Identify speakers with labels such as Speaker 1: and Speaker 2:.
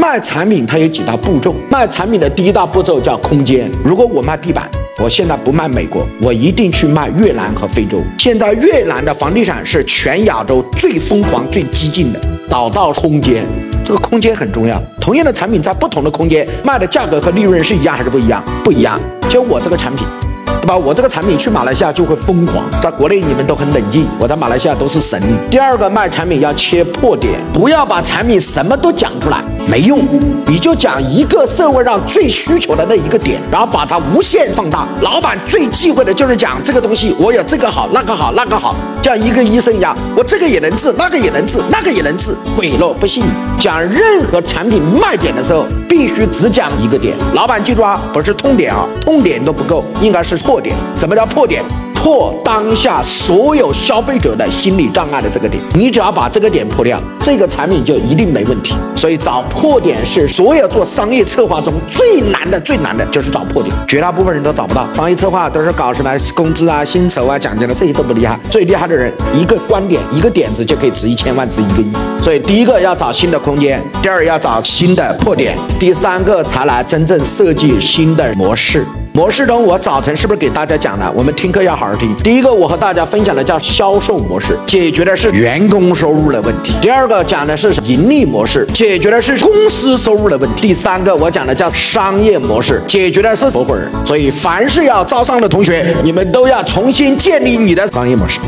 Speaker 1: 卖产品它有几大步骤，卖产品的第一大步骤叫空间。如果我卖地板，我现在不卖美国，我一定去卖越南和非洲。现在越南的房地产是全亚洲最疯狂、最激进的，找到空间，这个空间很重要。同样的产品在不同的空间卖的价格和利润是一样还是不一样？不一样。就我这个产品。对吧？我这个产品去马来西亚就会疯狂，在国内你们都很冷静，我在马来西亚都是神。第二个卖产品要切破点，不要把产品什么都讲出来，没用。你就讲一个社会上最需求的那一个点，然后把它无限放大。老板最忌讳的就是讲这个东西，我有这个好，那个好，那个好，像一个医生一样，我这个也能治，那个也能治，那个也能治，鬼了不信。讲任何产品卖点的时候，必须只讲一个点。老板记住啊，不是痛点啊，痛点都不够，应该是。破点，什么叫破点？破当下所有消费者的心理障碍的这个点，你只要把这个点破掉，这个产品就一定没问题。所以找破点是所有做商业策划中最难的，最难的就是找破点，绝大部分人都找不到。商业策划都是搞什么工资啊、薪酬啊、奖金的，这些都不厉害。最厉害的人，一个观点、一个点子就可以值一千万、值一个亿。所以第一个要找新的空间，第二要找新的破点，第三个才来真正设计新的模式。模式中，我早晨是不是给大家讲了？我们听课要好好听。第一个，我和大家分享的叫销售模式，解决的是员工收入的问题；第二个讲的是盈利模式，解决的是公司收入的问题；第三个，我讲的叫商业模式，解决的是合伙人。所以，凡是要招商的同学，你们都要重新建立你的商业模式。